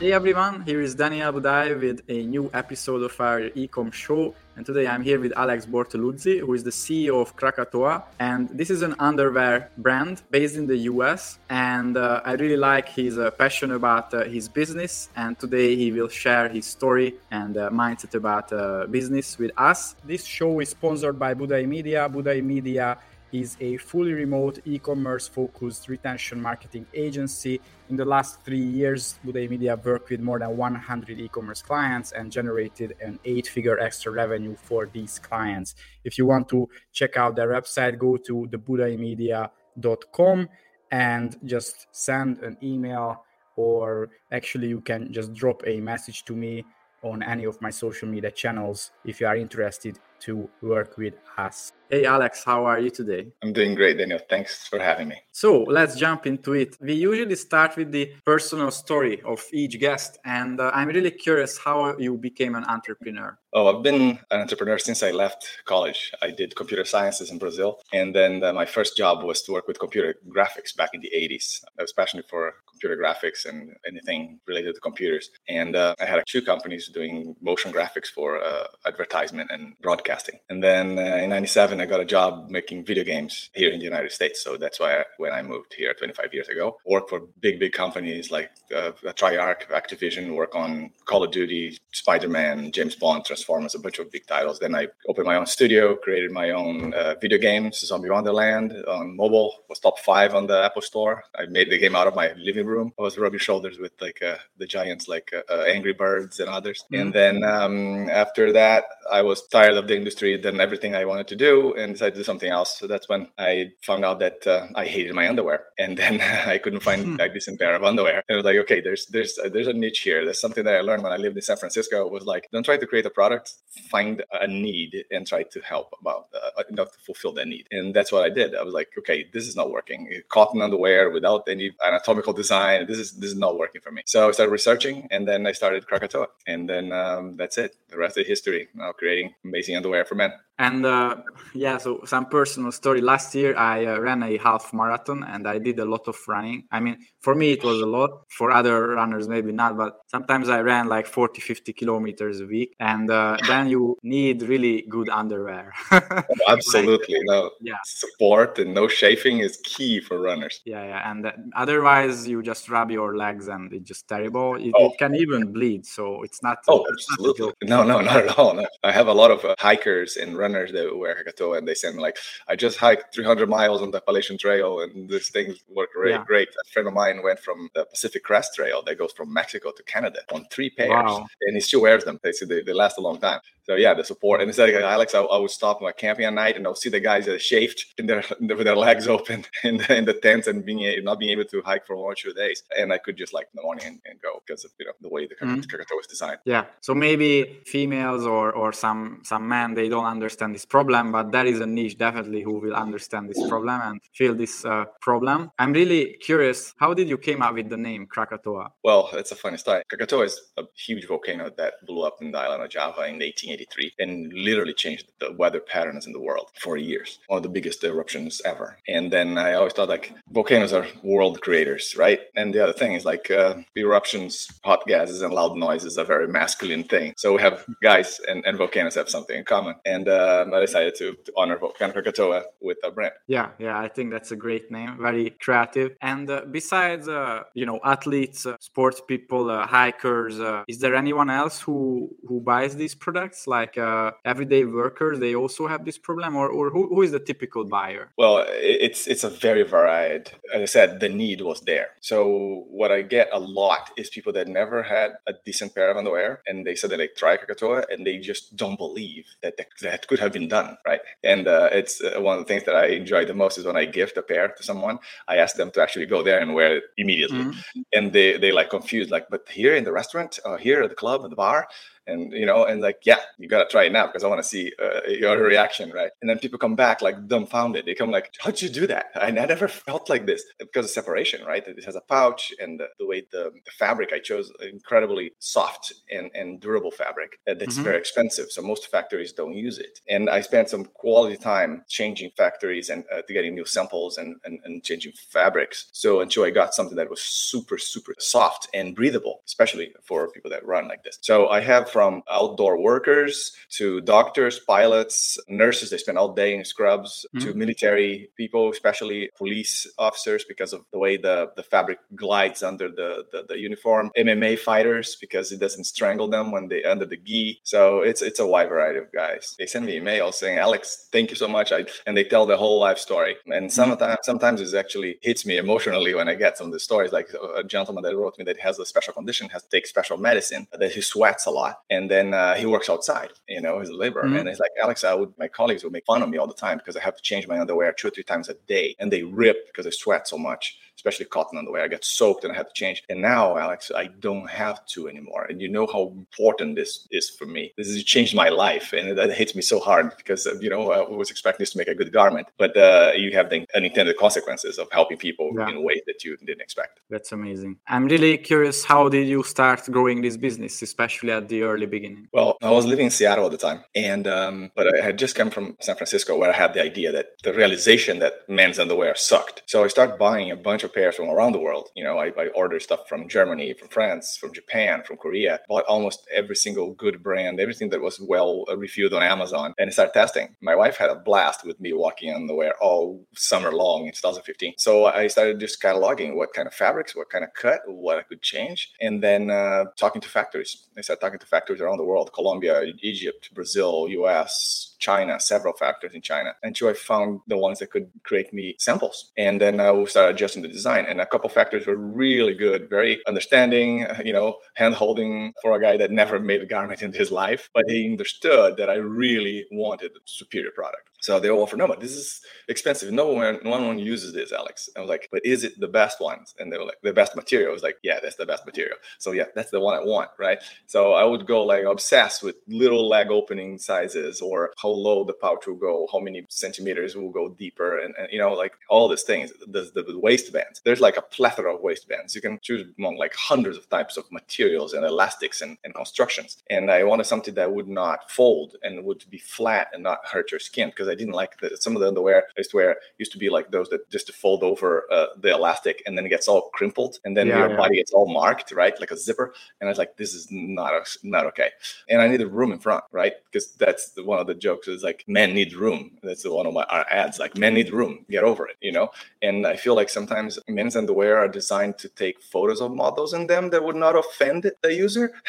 Hey everyone, here is Daniel Budai with a new episode of our Ecom show. And today I'm here with Alex Bortoluzzi, who is the CEO of Krakatoa. And this is an underwear brand based in the US. And uh, I really like his uh, passion about uh, his business. And today he will share his story and uh, mindset about uh, business with us. This show is sponsored by Budai Media. Budai Media is a fully remote e-commerce focused retention marketing agency. In the last three years, Budai Media worked with more than 100 e-commerce clients and generated an eight-figure extra revenue for these clients. If you want to check out their website, go to thebudaimedia.com and just send an email or actually you can just drop a message to me on any of my social media channels if you are interested to work with us. Hey, Alex, how are you today? I'm doing great, Daniel. Thanks for having me. So let's jump into it. We usually start with the personal story of each guest, and uh, I'm really curious how you became an entrepreneur. Oh, I've been an entrepreneur since I left college. I did computer sciences in Brazil, and then uh, my first job was to work with computer graphics back in the 80s. I was passionate for computer graphics and anything related to computers. And uh, I had two companies doing motion graphics for uh, advertisement and broadcasting. And then uh, in 97, I got a job making video games here in the United States. So that's why I, when I moved here 25 years ago, worked for big, big companies like uh, Treyarch, Activision, work on Call of Duty, Spider-Man, James Bond, Transformers, a bunch of big titles. Then I opened my own studio, created my own uh, video games, Zombie Wonderland on mobile, was top five on the Apple Store. I made the game out of my living room. I was rubbing shoulders with like uh, the giants like uh, uh, Angry Birds and others. Mm-hmm. And then um, after that, I was tired of the industry, than everything I wanted to do, and decided to do something else. So that's when I found out that uh, I hated my underwear, and then I couldn't find hmm. a decent pair of underwear. And I was like, okay, there's there's uh, there's a niche here. There's something that I learned when I lived in San Francisco. Was like, don't try to create a product, find a need, and try to help about uh, enough to fulfill that need. And that's what I did. I was like, okay, this is not working. Cotton underwear without any anatomical design. This is this is not working for me. So I started researching, and then I started Krakatoa, and then um, that's it. The rest is history. Now creating amazing underwear for men. And uh, yeah, so some personal story. Last year, I uh, ran a half marathon and I did a lot of running. I mean, for me, it was a lot. For other runners, maybe not, but sometimes I ran like 40, 50 kilometers a week. And uh, then you need really good underwear. oh, absolutely. like, no, yeah. support and no chafing is key for runners. Yeah, yeah. And uh, otherwise, you just rub your legs and it's just terrible. It, oh. it can even bleed. So it's not. Oh, it's absolutely. Not no, no, not at all. No. I have a lot of uh, hikers and runners that wear Krakatoa and they send me like, I just hiked 300 miles on the Appalachian Trail and this thing worked really yeah. great. A friend of mine went from the Pacific Crest Trail that goes from Mexico to Canada on three pairs wow. and he still wears them. They say they, they last a long time. So yeah, the support. And it's like Alex, I, I would stop my camping at night and I'll see the guys that are shaved and their with their legs open in the, in the tents and being not being able to hike for one or two days. And I could just like in the morning and, and go because of you know the way the mm-hmm. Krakatoa is designed. Yeah. So maybe females or or some some men they don't understand this problem, but there is a niche definitely who will understand this problem and feel this uh, problem. I'm really curious. How did you came up with the name Krakatoa? Well, it's a funny story. Krakatoa is a huge volcano that blew up in the island of Java in 1883 and literally changed the weather patterns in the world for years. One of the biggest eruptions ever. And then I always thought like volcanoes are world creators, right? And the other thing is like uh, eruptions, hot gases, and loud noises are very masculine thing. So we have guys and, and volcanoes have something in common. And uh, I decided to, to honor Volcano Krakatoa with a brand. Yeah, yeah, I think that's a great name, very creative. And uh, besides, uh, you know, athletes, uh, sports people, uh, hikers, is there anyone else who who buys these products? like uh, everyday workers they also have this problem or, or who, who is the typical buyer well it's it's a very varied as i said the need was there so what i get a lot is people that never had a decent pair of underwear and they said that they try Krakatoa and they just don't believe that that, could have been done right and uh, it's uh, one of the things that i enjoy the most is when i gift a pair to someone i ask them to actually go there and wear it immediately mm-hmm. and they they like confused like but here in the restaurant uh, here at the club at the bar And, you know, and like, yeah, you got to try it now because I want to see uh, your reaction, right? And then people come back like dumbfounded. They come like, how'd you do that? I, I never felt like this because of separation, right? It has a pouch and the, the way the, the, fabric I chose, incredibly soft and, and durable fabric that's mm-hmm. very expensive. So most factories don't use it. And I spent some quality time changing factories and uh, getting new samples and, and, and changing fabrics. So until I got something that was super, super soft and breathable, especially for people that run like this. So I have from outdoor workers to doctors, pilots, nurses, they spend all day in scrubs, mm-hmm. to military people, especially police officers, because of the way the, the fabric glides under the, the, the uniform, MMA fighters, because it doesn't strangle them when they under the gi. So it's it's a wide variety of guys. They send me emails saying, Alex, thank you so much. I, and they tell the whole life story. And mm-hmm. sometimes sometimes it actually hits me emotionally when I get some of the stories. Like a gentleman that wrote me that has a special condition, has to take special medicine, that he sweats a lot, and then uh, he works outside. You know, he's a laborer, mm-hmm. and it's like Alex. I would my colleagues would make fun of me all the time because I have to change my underwear two or three times a day, and they rip because I sweat so much especially cotton underwear. I get soaked and I have to change. And now, Alex, I don't have to anymore. And you know how important this is for me. This has changed my life, and that hits me so hard because uh, you know I was expecting this to make a good garment, but uh, you have the unintended consequences of helping people yeah. in ways that you didn't expect. That's amazing. I'm really curious. How did you start growing this business, especially at the early beginning? Well, I was living in Seattle at the time, and um, but I had just come from San Francisco where I had the idea that the realization that men's underwear sucked. So I started buying a bunch of of pairs from around the world. You know, I, I ordered stuff from Germany, from France, from Japan, from Korea. Bought almost every single good brand, everything that was well reviewed on Amazon, and I started testing. My wife had a blast with me walking on the wear all summer long in 2015. So I started just cataloging what kind of fabrics, what kind of cut, what I could change, and then uh, talking to factories. I started talking to factories around the world: Colombia, Egypt, Brazil, U.S., China, several factories in China, until I found the ones that could create me samples. And then I will start adjusting the design. And a couple factories were really good, very understanding, you know, hand holding for a guy that never made a garment in his life, but he understood that I really wanted a superior product. So they all offered, no, this is expensive. No one, no one uses this, Alex. I was like, but is it the best ones? And they were like, the best material. I was like, yeah, that's the best material. So yeah, that's the one I want, right? So I would go like obsessed with little leg opening sizes or how low the pouch will go, how many centimeters will go deeper, and, and you know, like all these things. The, the, the waistbands. There's like a plethora of waistbands. You can choose among like hundreds of types of materials and elastics and, and constructions. And I wanted something that would not fold and would be flat and not hurt your skin because I didn't like the, some of the underwear I used to wear used to be like those that just to fold over uh, the elastic and then it gets all crimpled and then yeah, your yeah. body gets all marked, right? Like a zipper. And I was like, this is not a, not okay. And I needed room in front, right? Because that's the, one of the jokes is like men need room. That's one of my our ads, like men need room. Get over it, you know. And I feel like sometimes men's underwear are designed to take photos of models in them that would not offend the user.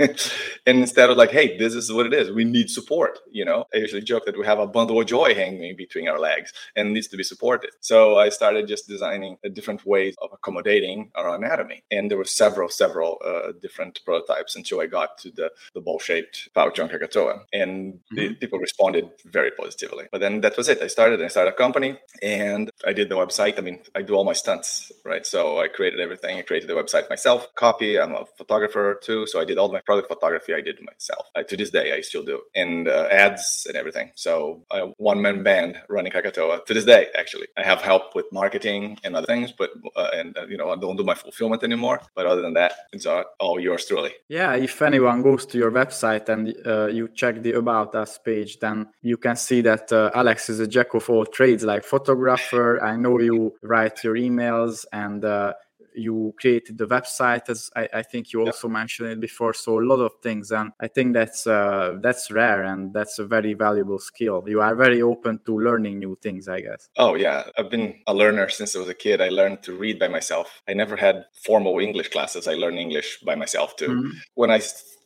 and instead of like, hey, this is what it is, we need support. You know, I usually joke that we have a bundle of joy hanging between our legs and needs to be supported. So I started just designing a different ways of accommodating our anatomy, and there were several, several uh, different prototypes until I got to the the ball-shaped pouch on Krakatoa, and mm-hmm. the, people responded very positively. But then that was it. I started. I started a company, and I did the website. I mean, I do all my stunts, right? So I created everything. I created the website myself. Copy. I'm a photographer too, so I did all my product photography I did myself. Uh, to this day, I still do, and uh, ads and everything. So one man band running Krakatoa to this day. Actually, I have help with marketing and other things, but uh, and uh, you know I don't do my fulfillment anymore. But other than that, it's all yours truly. Yeah, if anyone goes to your website and uh, you check the about us page, then you can see that uh, Alex is a jack of all trades, like photographer. I know you write your emails and you created the website as I, I think you also yeah. mentioned it before so a lot of things and i think that's uh, that's rare and that's a very valuable skill. You are very open to learning new things i guess. Oh yeah. I've been a learner since i was a kid. I learned to read by myself. I never had formal english classes. I learned english by myself too. Mm-hmm. when i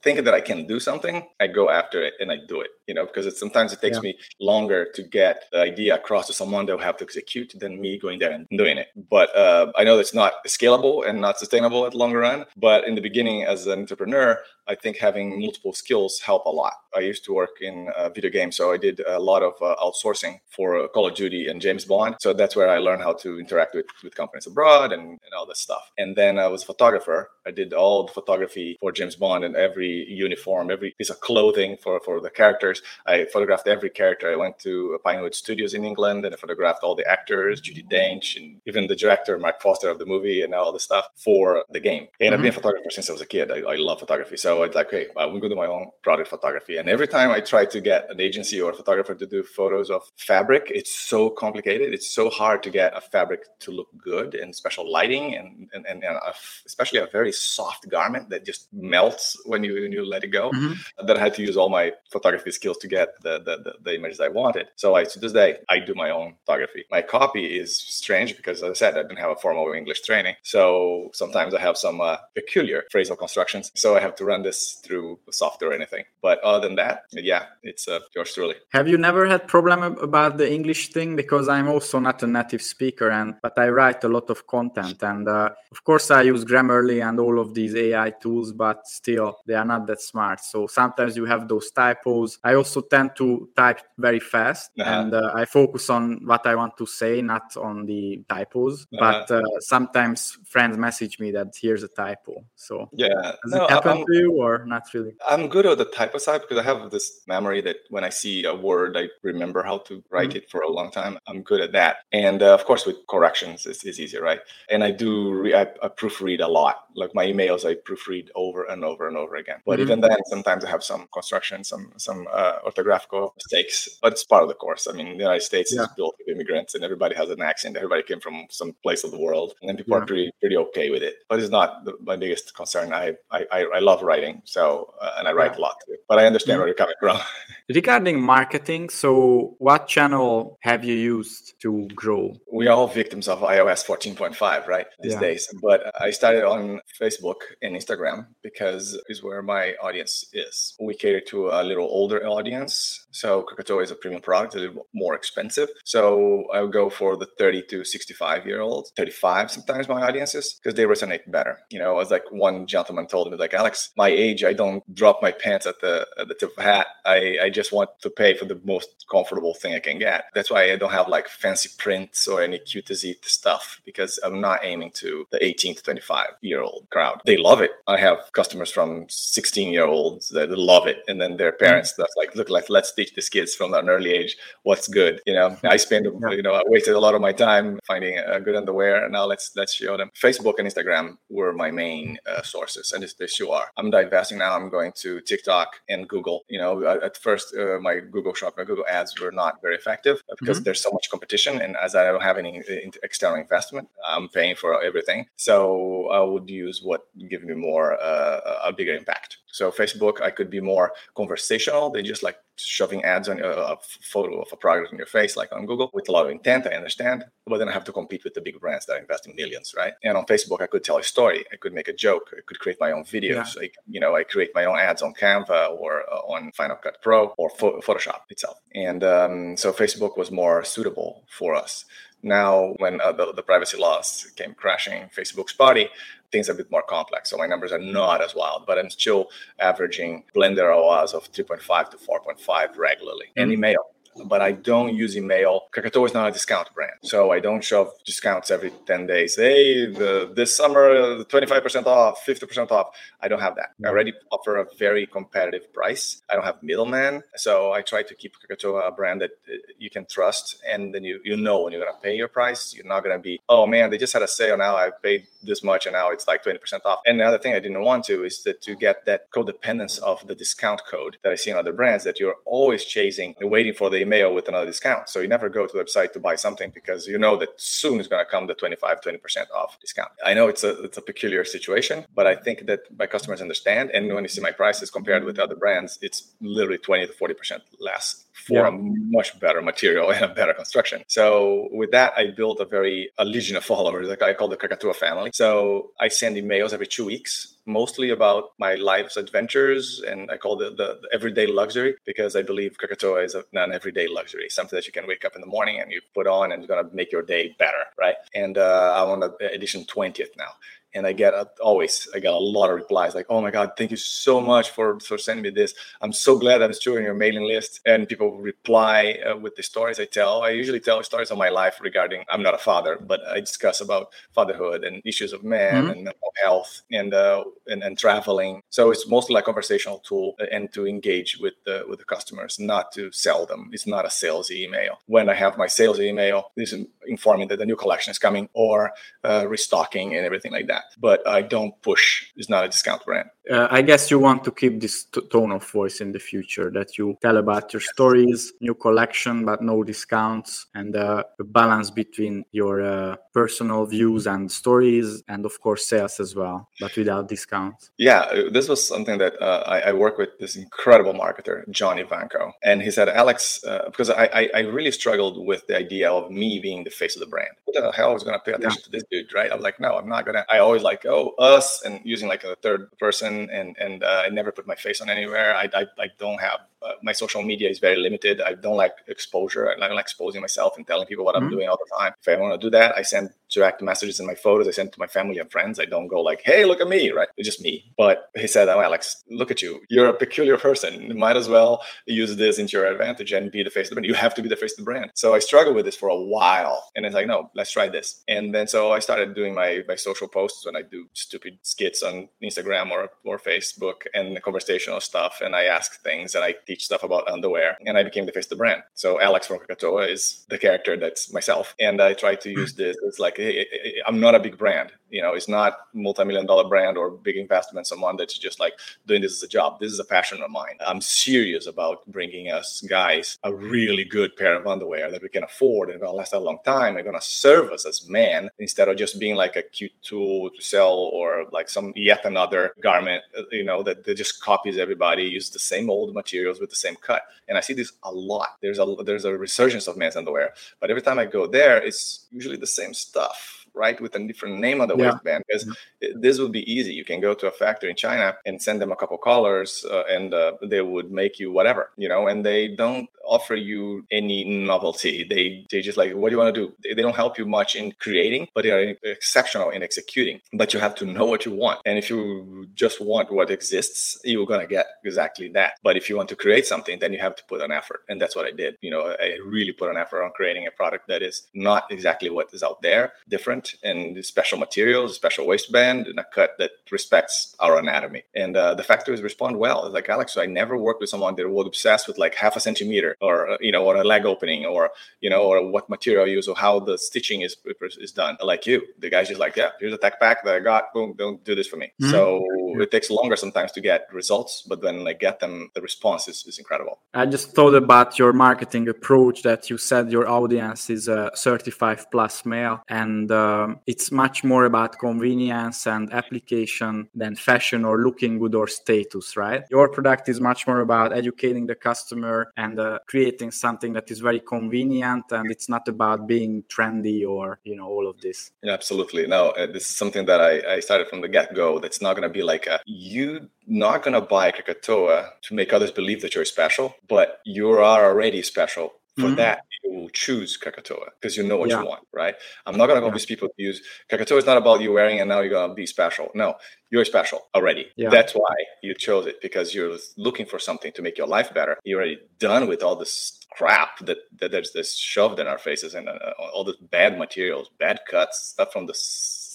think that I can do something, I go after it and I do it, you know, because it, sometimes it takes yeah. me longer to get the idea across to someone that will have to execute than me going there and doing it. But uh, I know it's not scalable and not sustainable at the longer run. But in the beginning, as an entrepreneur, I think having multiple skills help a lot. I used to work in uh, video games, so I did a lot of uh, outsourcing for uh, Call of Duty and James Bond. So that's where I learned how to interact with, with companies abroad and, and all this stuff. And then I was a photographer I did all the photography for James Bond and every uniform, every piece of clothing for, for the characters. I photographed every character. I went to Pinewood Studios in England and I photographed all the actors, Judi Dench, and even the director, Marc Forster of the movie, and all the stuff for the game. And mm-hmm. I've been a photographer since I was a kid. I, I love photography. So I was like, okay, I'm going to do my own product photography. And every time I try to get an agency or a photographer to do photos of fabric, it's so complicated. It's so hard to get a fabric to look good and special lighting and, and, and, and a, especially a very soft garment that just melts when you, when you let it go. Mm-hmm. That I had to use all my photography skills to get the, the, the, the images I wanted. So I, to this day, I do my own photography. My copy is strange because, as I said, I didn't have a formal English training. So sometimes I have some uh, peculiar phrasal constructions. So I have to run this through software or anything. But other than that, yeah, it's uh, yours truly. Have you never had problem about the English thing? Because I'm also not a native speaker, and but I write a lot of content, and uh, of course I use Grammarly and all of these AI tools, but still they are not that smart. So sometimes you have those typos. I also tend to type very fast, uh-huh. and uh, I focus on what I want to say, not on the typos. Uh-huh. But uh, sometimes friends message me that here's a typo. So yeah, does no, it happen I'm, to you or not really? I'm good at the typo side because I have this memory that when I see a word, I remember how to write mm-hmm. it for a long time. I'm good at that, and uh, of course with corrections, it's, it's easier, right? And I do re- I, I, proofread a lot. Like my emails, I proofread over and over and over again. But mm-hmm. even then, sometimes I have some construction, some some uh, orthographical mistakes. But it's part of the course. I mean, the United States yeah. is built with immigrants, and everybody has an accent. Everybody came from some place of the world, and people yeah. are pretty pretty okay with it. But it's not the, my biggest concern. I I, I love writing, so uh, and I write yeah. a lot too. But I understand mm-hmm. where you're coming from. Regarding marketing, so what channel have you used to grow? We are all victims of iOS 14.5, right? These days. But I started on Facebook and Instagram because is where my audience is. We cater to a little older audience so Krakatoa is a premium product, a little more expensive. So I would go for the 30 to 65 year old, 35 sometimes my audiences, because they resonate better. You know, as like one gentleman told me, like, Alex, my age, I don't drop my pants at the at the tip of hat. I, I just want to pay for the most comfortable thing I can get. That's why I don't have like fancy prints or any cute to stuff because I'm not aiming to the 18 to 25 year old crowd. They love it. I have customers from 16 year olds that love it. And then their parents that's like, look, like let's teach these kids from an early age what's good. You know, I spend you know I wasted a lot of my time finding a good underwear, and now let's let's show them. Facebook and Instagram were my main uh, sources, and they still are. I'm divesting now. I'm going to TikTok and Google. You know, at first uh, my Google Shop, my Google Ads were not very effective because mm-hmm. there's so much competition, and as I don't have any uh, external investment, I'm paying for everything. So I would use what gives me more uh, a bigger impact. So Facebook, I could be more conversational. They just like shoving ads on a, a, photo of a product in your face, like on Google, with a lot of intent. I understand, but then I have to compete with the big brands that are investing millions, right? And on Facebook, I could tell a story. I could make a joke. I could create my own videos. Yeah. you know, I create my own ads on Canva or uh, on Final Cut Pro or Photoshop itself. And um, so Facebook was more suitable for us. Now, when uh, the, the, privacy laws came crashing, Facebook's body, things a bit more complex. So my numbers are not as wild, but I'm still averaging blended ROAS of 3.5 to 4.5 regularly. Mm-hmm. And email, but I don't use email. Krakatoa is not a discount brand, so I don't shove discounts every 10 days. Hey, the, this summer, 25% off, 50% off. I don't have that. I already offer a very competitive price. I don't have middleman, so I try to keep Krakatoa a brand that uh, you can trust, and then you you know when you're gonna pay your price. You're not gonna be, oh man, they just had a sale now. I paid this much, and now it's like 20% off. And the other thing I didn't want to is that to get that codependence of the discount code that I see in other brands that you're always chasing and waiting for the mail with another discount. So you never go to the website to buy something because you know that soon is going to come the 25, 20% off discount. I know it's a, it's a peculiar situation, but I think that my customers understand. And when you see my prices compared with other brands, it's literally 20 to 40% less for yeah. a much better material and a better construction. So with that, I built a very a legion of followers. Like I call the Krakatoa family. So I send emails every two weeks mostly about my life's adventures and I call it the, the everyday luxury because I believe Krakatoa is an everyday luxury, something that you can wake up in the morning and you put on and it's to make your day better, right? And uh, I'm on the edition 20th now and I get a, always I get a lot of replies like, "Oh my god, thank you so much for for sending me this. I'm so glad I'm still in your mailing list." And people reply uh, with the stories I tell. I usually tell stories of my life regarding I'm not a father, but I discuss about fatherhood and issues of men mm-hmm. and mental health and, uh, and and traveling. So it's mostly like conversational tool uh, and to engage with the with the customers, not to sell them. It's not a sales email. When I have my sales email, this is informing that the new collection is coming or uh, restocking and everything like that. But I don't push. It's not a discount brand. Uh, I guess you want to keep this t- tone of voice in the future that you tell about your stories, new collection, but no discounts, and uh, a balance between your uh, personal views and stories, and of course sales as well, but without discounts. Yeah, uh, this was something that uh, I, I, work with this incredible marketer, John Ivanko, and he said, Alex, uh, because I, I, really struggled with the idea of me being the face of the brand. What the hell was going to pay attention yeah. to this dude, right? I'm like, no, I'm not gonna. I always like, oh, us, and using like a third person, and and uh, I never put my face on anywhere. I I, I don't have my social media is very limited. I don't like exposure. I don't like exposing myself and telling people what mm-hmm. I'm doing all the time. If I want to do that, I send direct messages in my photos. I send to my family and friends. I don't go like, "Hey, look at me!" Right? It's just me. But he said, "Oh, Alex, look at you. You're a peculiar person. You might as well use this into your advantage and be the face of the brand. You have to be the face of the brand." So I struggled with this for a while, and it's like, "No, let's try this." And then so I started doing my my social posts when I do stupid skits on Instagram or or Facebook and conversational stuff, and I ask things and I teach stuff about underwear, and I became the face of the brand. So Alex from Krakatoa is the character that's myself, and I try to use hmm. this. It's like hey, I'm not a big brand. You know, it's not multi-million dollar brand or big investment. Someone that's just like doing this as a job. This is a passion of mine. I'm serious about bringing us guys a really good pair of underwear that we can afford and gonna last a long time and gonna serve us as men instead of just being like a cute tool to sell or like some yet another garment. Uh, you know that, that just copies everybody, use the same old materials with the same cut. And I see this a lot. There's a there's a resurgence of men's underwear, but every time I go there, it's usually the same stuff right with a different name on the yeah. waistband because mm-hmm. this would be easy. You can go to a factory in china and send them a couple colors uh, and uh, they would make you whatever you know and they don't offer you any novelty. They they just like what do you want to do? They, they don't help you much in creating but they are exceptional in executing. But you have to know what you want and if you just want what exists you're gonna get exactly that. But if you want to create something then you have to put an effort and that's what i did. You know i really put an effort on creating a product that is not exactly what is out there different and special materials, special waistband, and a cut that respects our anatomy. And uh, the factories respond well. It's like Alex, I never worked with someone that would obsess with like half a centimeter, or uh, you know, or a leg opening, or you know, or what material I use, or how the stitching is is done. Like you, the guy's just like, yeah, here's a tech pack that I got. Boom, don't do this for me. Mm-hmm. So it takes longer sometimes to get results, but when I get them, the response is, is incredible. I just thought about your marketing approach that you said your audience is a 35 plus male and. Uh, um, it's much more about convenience and application than fashion or looking good or status, right? Your product is much more about educating the customer and uh, creating something that is very convenient, and it's not about being trendy or you know all of this. Yeah, absolutely. No, uh, this is something that I, I started from the get go. That's not going to be like a, you not going to buy Krakatoa to make others believe that you're special, but you are already special for mm-hmm. that you will choose Krakatoa because you know what yeah. you want, right? I'm not gonna convince yeah. people to use Krakatoa is not about you wearing and now you're gonna be special. No, you're special already. Yeah. That's why you chose it because you're looking for something to make your life better. You're already done with all this crap that, that there's this shoved in our faces and uh, all the bad materials, bad cuts, stuff from the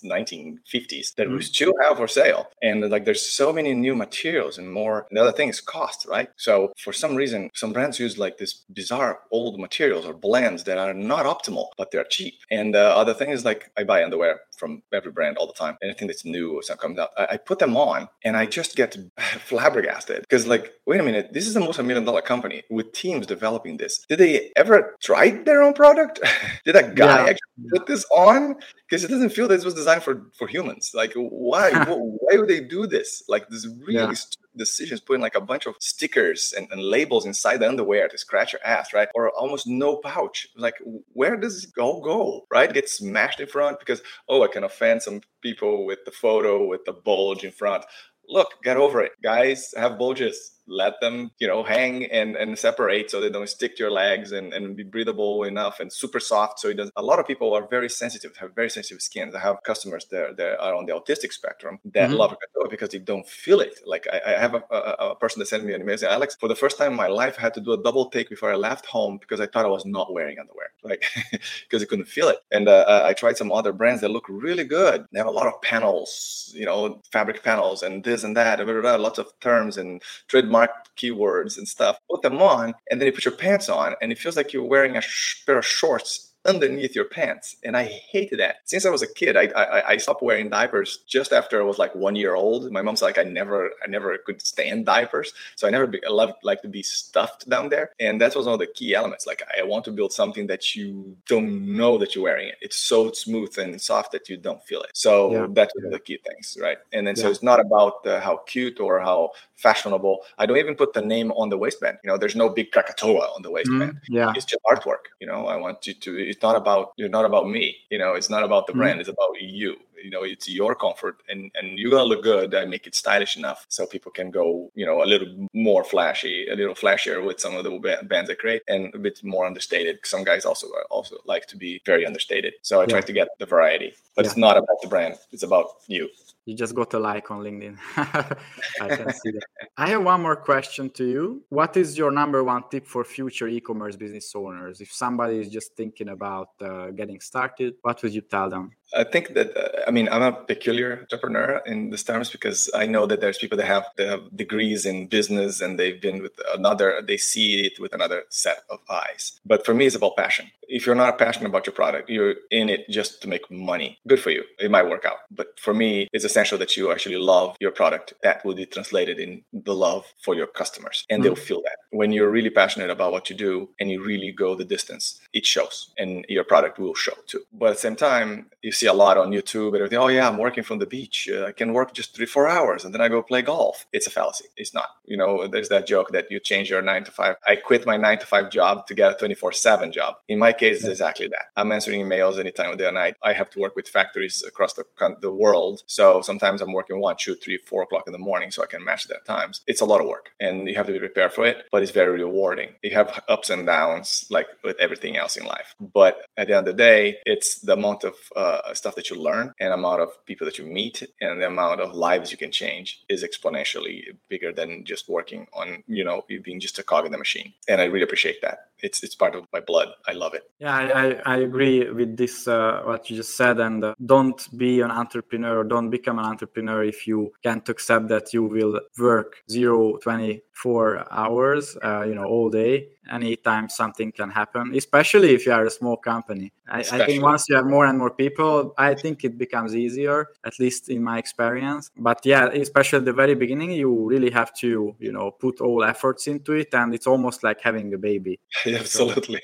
1950s that mm. we still have for sale. And like there's so many new materials and more. And the other thing is cost, right? So for some reason, some brands use like this bizarre old materials or blends that are not optimal, but they're cheap. And uh, other thing is like I buy underwear from every brand all the time. Anything that's new or something comes out, I, I put them on and I just get flabbergasted because like, wait a minute, this is almost a million dollar company with teams developing this. Did they ever try their own product? Did a guy yeah. actually put this on? Because it doesn't feel that this was designed for for humans. Like, why? why would they do this? Like, this really yeah. decisions putting like a bunch of stickers and, and, labels inside the underwear to scratch your ass, right? Or almost no pouch. Like, where does it all go? Right? Get smashed in front because oh, I can offend some people with the photo with the bulge in front. Look, get over it, guys. Have bulges let them, you know, hang and, and separate so they don't stick to your legs and, and be breathable enough and super soft. So it does. A lot of people are very sensitive, have very sensitive skin. I have customers that, that are on the autistic spectrum that mm-hmm. love Krakatoa because they don't feel it. Like I, I have a, a, a, person that sent me an amazing Alex. For the first time in my life, I had to do a double take before I left home because I thought I was not wearing underwear, like because I couldn't feel it. And uh, I tried some other brands that look really good. They have a lot of panels, you know, fabric panels and this and that, blah, blah, blah, lots of terms and trademark keywords and stuff. Put them on, and then you put your pants on, and it feels like you're wearing a sh- pair of shorts underneath your pants. And I hated that. Since I was a kid, I, I, I stopped wearing diapers just after I was like one year old. My mom's like, I never I never could stand diapers. So I never be, I loved like to be stuffed down there. And that was one of the key elements. Like I want to build something that you don't know that you're wearing it. It's so smooth and soft that you don't feel it. So yeah. that's one of the key things, right? And then yeah. so it's not about uh, how cute or how fashionable. I don't even put the name on the waistband. You know, there's no big Krakatoa on the waistband. Mm, yeah. It's just artwork. You know, I want you to it's not about you're not about me. You know, it's not about the mm brand, it's about you you know it's your comfort and and you're gonna look good and make it stylish enough so people can go you know a little more flashy a little flashier with some of the bands i create and a bit more understated some guys also also like to be very understated so i yeah. try to get the variety but yeah. it's not about the brand it's about you you just got a like on LinkedIn. I can see that. I have one more question to you. What is your number one tip for future e-commerce business owners? If somebody is just thinking about uh, getting started, what would you tell them? I think that uh, I mean I'm a peculiar entrepreneur in this terms because I know that there's people that have, that have degrees in business and they've been with another they see it with another set of eyes. But for me, it's about passion. If you're not passionate about your product, you're in it just to make money. Good for you. It might work out. But for me, it's essential that you actually love your product. That will be translated in the love for your customers, and mm-hmm. they'll feel that when you're really passionate about what you do and you really go the distance. It shows, and your product will show too. But at the same time, you see a lot on YouTube and everything. Oh yeah, I'm working from the beach. Uh, I can work just three, four hours, and then I go play golf. It's a fallacy. It's not. You know, there's that joke that you change your nine to five. I quit my nine to five job to get a 24 seven job. In my case, it's exactly that. I'm answering emails anytime of the night. I have to work with factories across the, the world. So sometimes I'm working one, two, three, four o'clock in the morning so I can match their times. It's a lot of work and you have to be prepared for it, but it's very rewarding. You have ups and downs like with everything else in life. But at the end of the day, it's the amount of uh, stuff that you learn and amount of people that you meet and the amount of lives you can change is exponentially bigger than just working on, you know, being just a cog in the machine. And I really appreciate that. It's it's part of my blood. I love it. Yeah, I, I agree with this uh, what you just said. And uh, don't be an entrepreneur don't become an entrepreneur if you can't accept that you will work zero, 24 hours, uh, you know, all day anytime something can happen, especially if you are a small company. I, I, think once you have more and more people, I think it becomes easier, at least in my experience. But yeah, especially at the very beginning, you really have to, you know, put all efforts into it, and it's almost like having a baby. absolutely,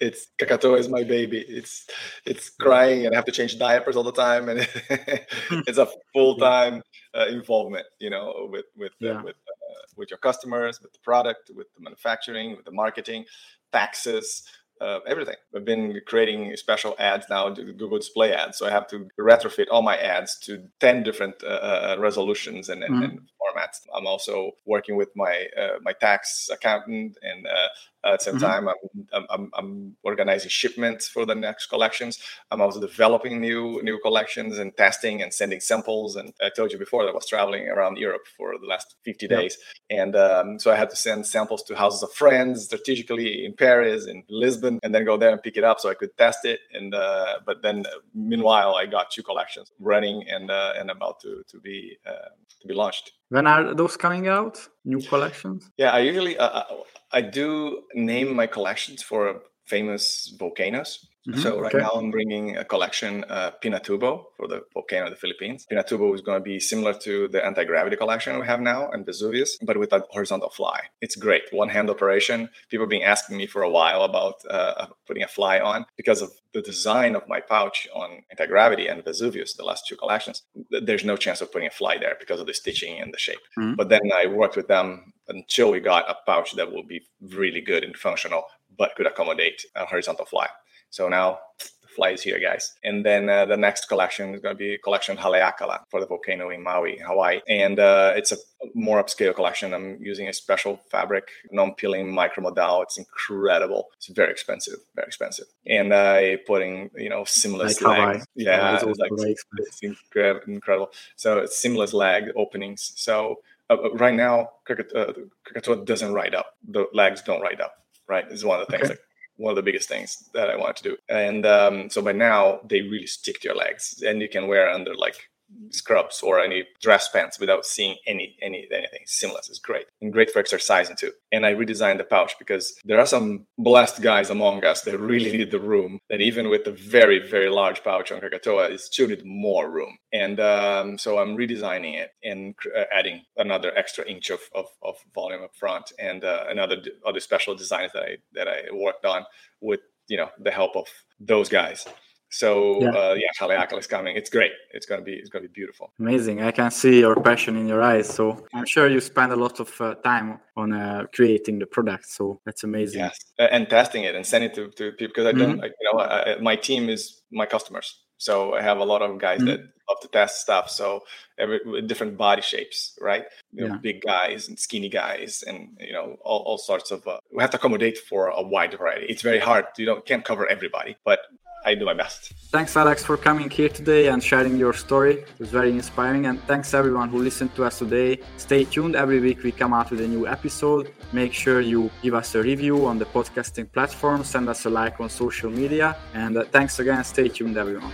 it's Krakatoa is my baby. It's it's crying, and I have to change diapers all the time, and it's a full time uh, involvement, you know, with with uh, yeah. with uh, with your customers, with the product, with the manufacturing, with the marketing, taxes, uh, everything. I've been creating special ads now, Google Display ads. So I have to retrofit all my ads to 10 different uh, uh, resolutions and, and, mm-hmm. and, formats. I'm also working with my uh, my tax accountant and uh, at the same mm-hmm. time, I'm, I'm, I'm, organizing shipments for the next collections. I'm also developing new new collections and testing and sending samples. And I told you before that I was traveling around Europe for the last 50 days, and um, so I had to send samples to houses of friends strategically in Paris and Lisbon, and then go there and pick it up so I could test it. And uh, but then uh, meanwhile, I got two collections running and uh, and about to to be uh, to be launched. When are those coming out? New collections? Yeah, I usually uh, I do name my collections for famous volcanoes. Mm-hmm, so right okay. now I'm bringing a collection, uh, Pinatubo, for the volcano of the Philippines. Pinatubo is going to be similar to the anti-gravity collection we have now and Vesuvius, but with a horizontal fly. It's great, one-hand operation. People have been asking me for a while about uh, putting a fly on because of the design of my pouch on anti-gravity and Vesuvius, the last two collections. There's no chance of putting a fly there because of the stitching and the shape. Mm-hmm. But then I worked with them until we got a pouch that will be really good and functional, but could accommodate a horizontal fly. So now the fly is here, guys. And then uh, the next collection is going to be collection Haleakala for the volcano in Maui, Hawaii. And uh, it's a more upscale collection. I'm using a special fabric, non-pilling micromodal. It's incredible. It's very expensive, very expensive. And I uh, putting you know seamless like legs. Yeah, it's, like, it's incre- incredible. So it's seamless leg openings. So uh, uh right now, Krakatoa uh, doesn't ride up. The legs don't ride up. Right, is one of the things. Okay. Like, one of the biggest things that I wanted to do. And um, so by now they really stick to your legs, and you can wear under like scrubs or any dress pants without seeing any any anything. Seamless is great and great for exercising too. And i redesigned the pouch because there are some blessed guys among us that really need the room. That even with a very very large pouch on krakatoa is still need more room. And um, so i'm redesigning it and uh, adding another extra inch of, of, of volume up front and uh, another other special designs that i that i worked on with you know the help of those guys so yeah, uh, yeah Haleakala is coming. It's great. It's gonna be it's gonna be beautiful. Amazing. I can see your passion in your eyes. So I'm sure you spend a lot of uh, time on uh, creating the product. So that's amazing. Yes, and testing it and sending it to, to people because I don't. Mm-hmm. you know, I, my team is my customers. So I have a lot of guys mm-hmm. that love to test stuff. So every different body shapes, right? You know, yeah. big guys and skinny guys, and you know all, all sorts of. Uh, we have to accommodate for a wide variety. It's very hard. You don't can't cover everybody, but I do my best. Thanks, Alex, for coming here today and sharing your story. It was very inspiring. And thanks, everyone who listened to us today. Stay tuned. Every week we come out with a new episode. Make sure you give us a review on the podcasting platform, send us a like on social media. And uh, thanks again. Stay tuned, everyone.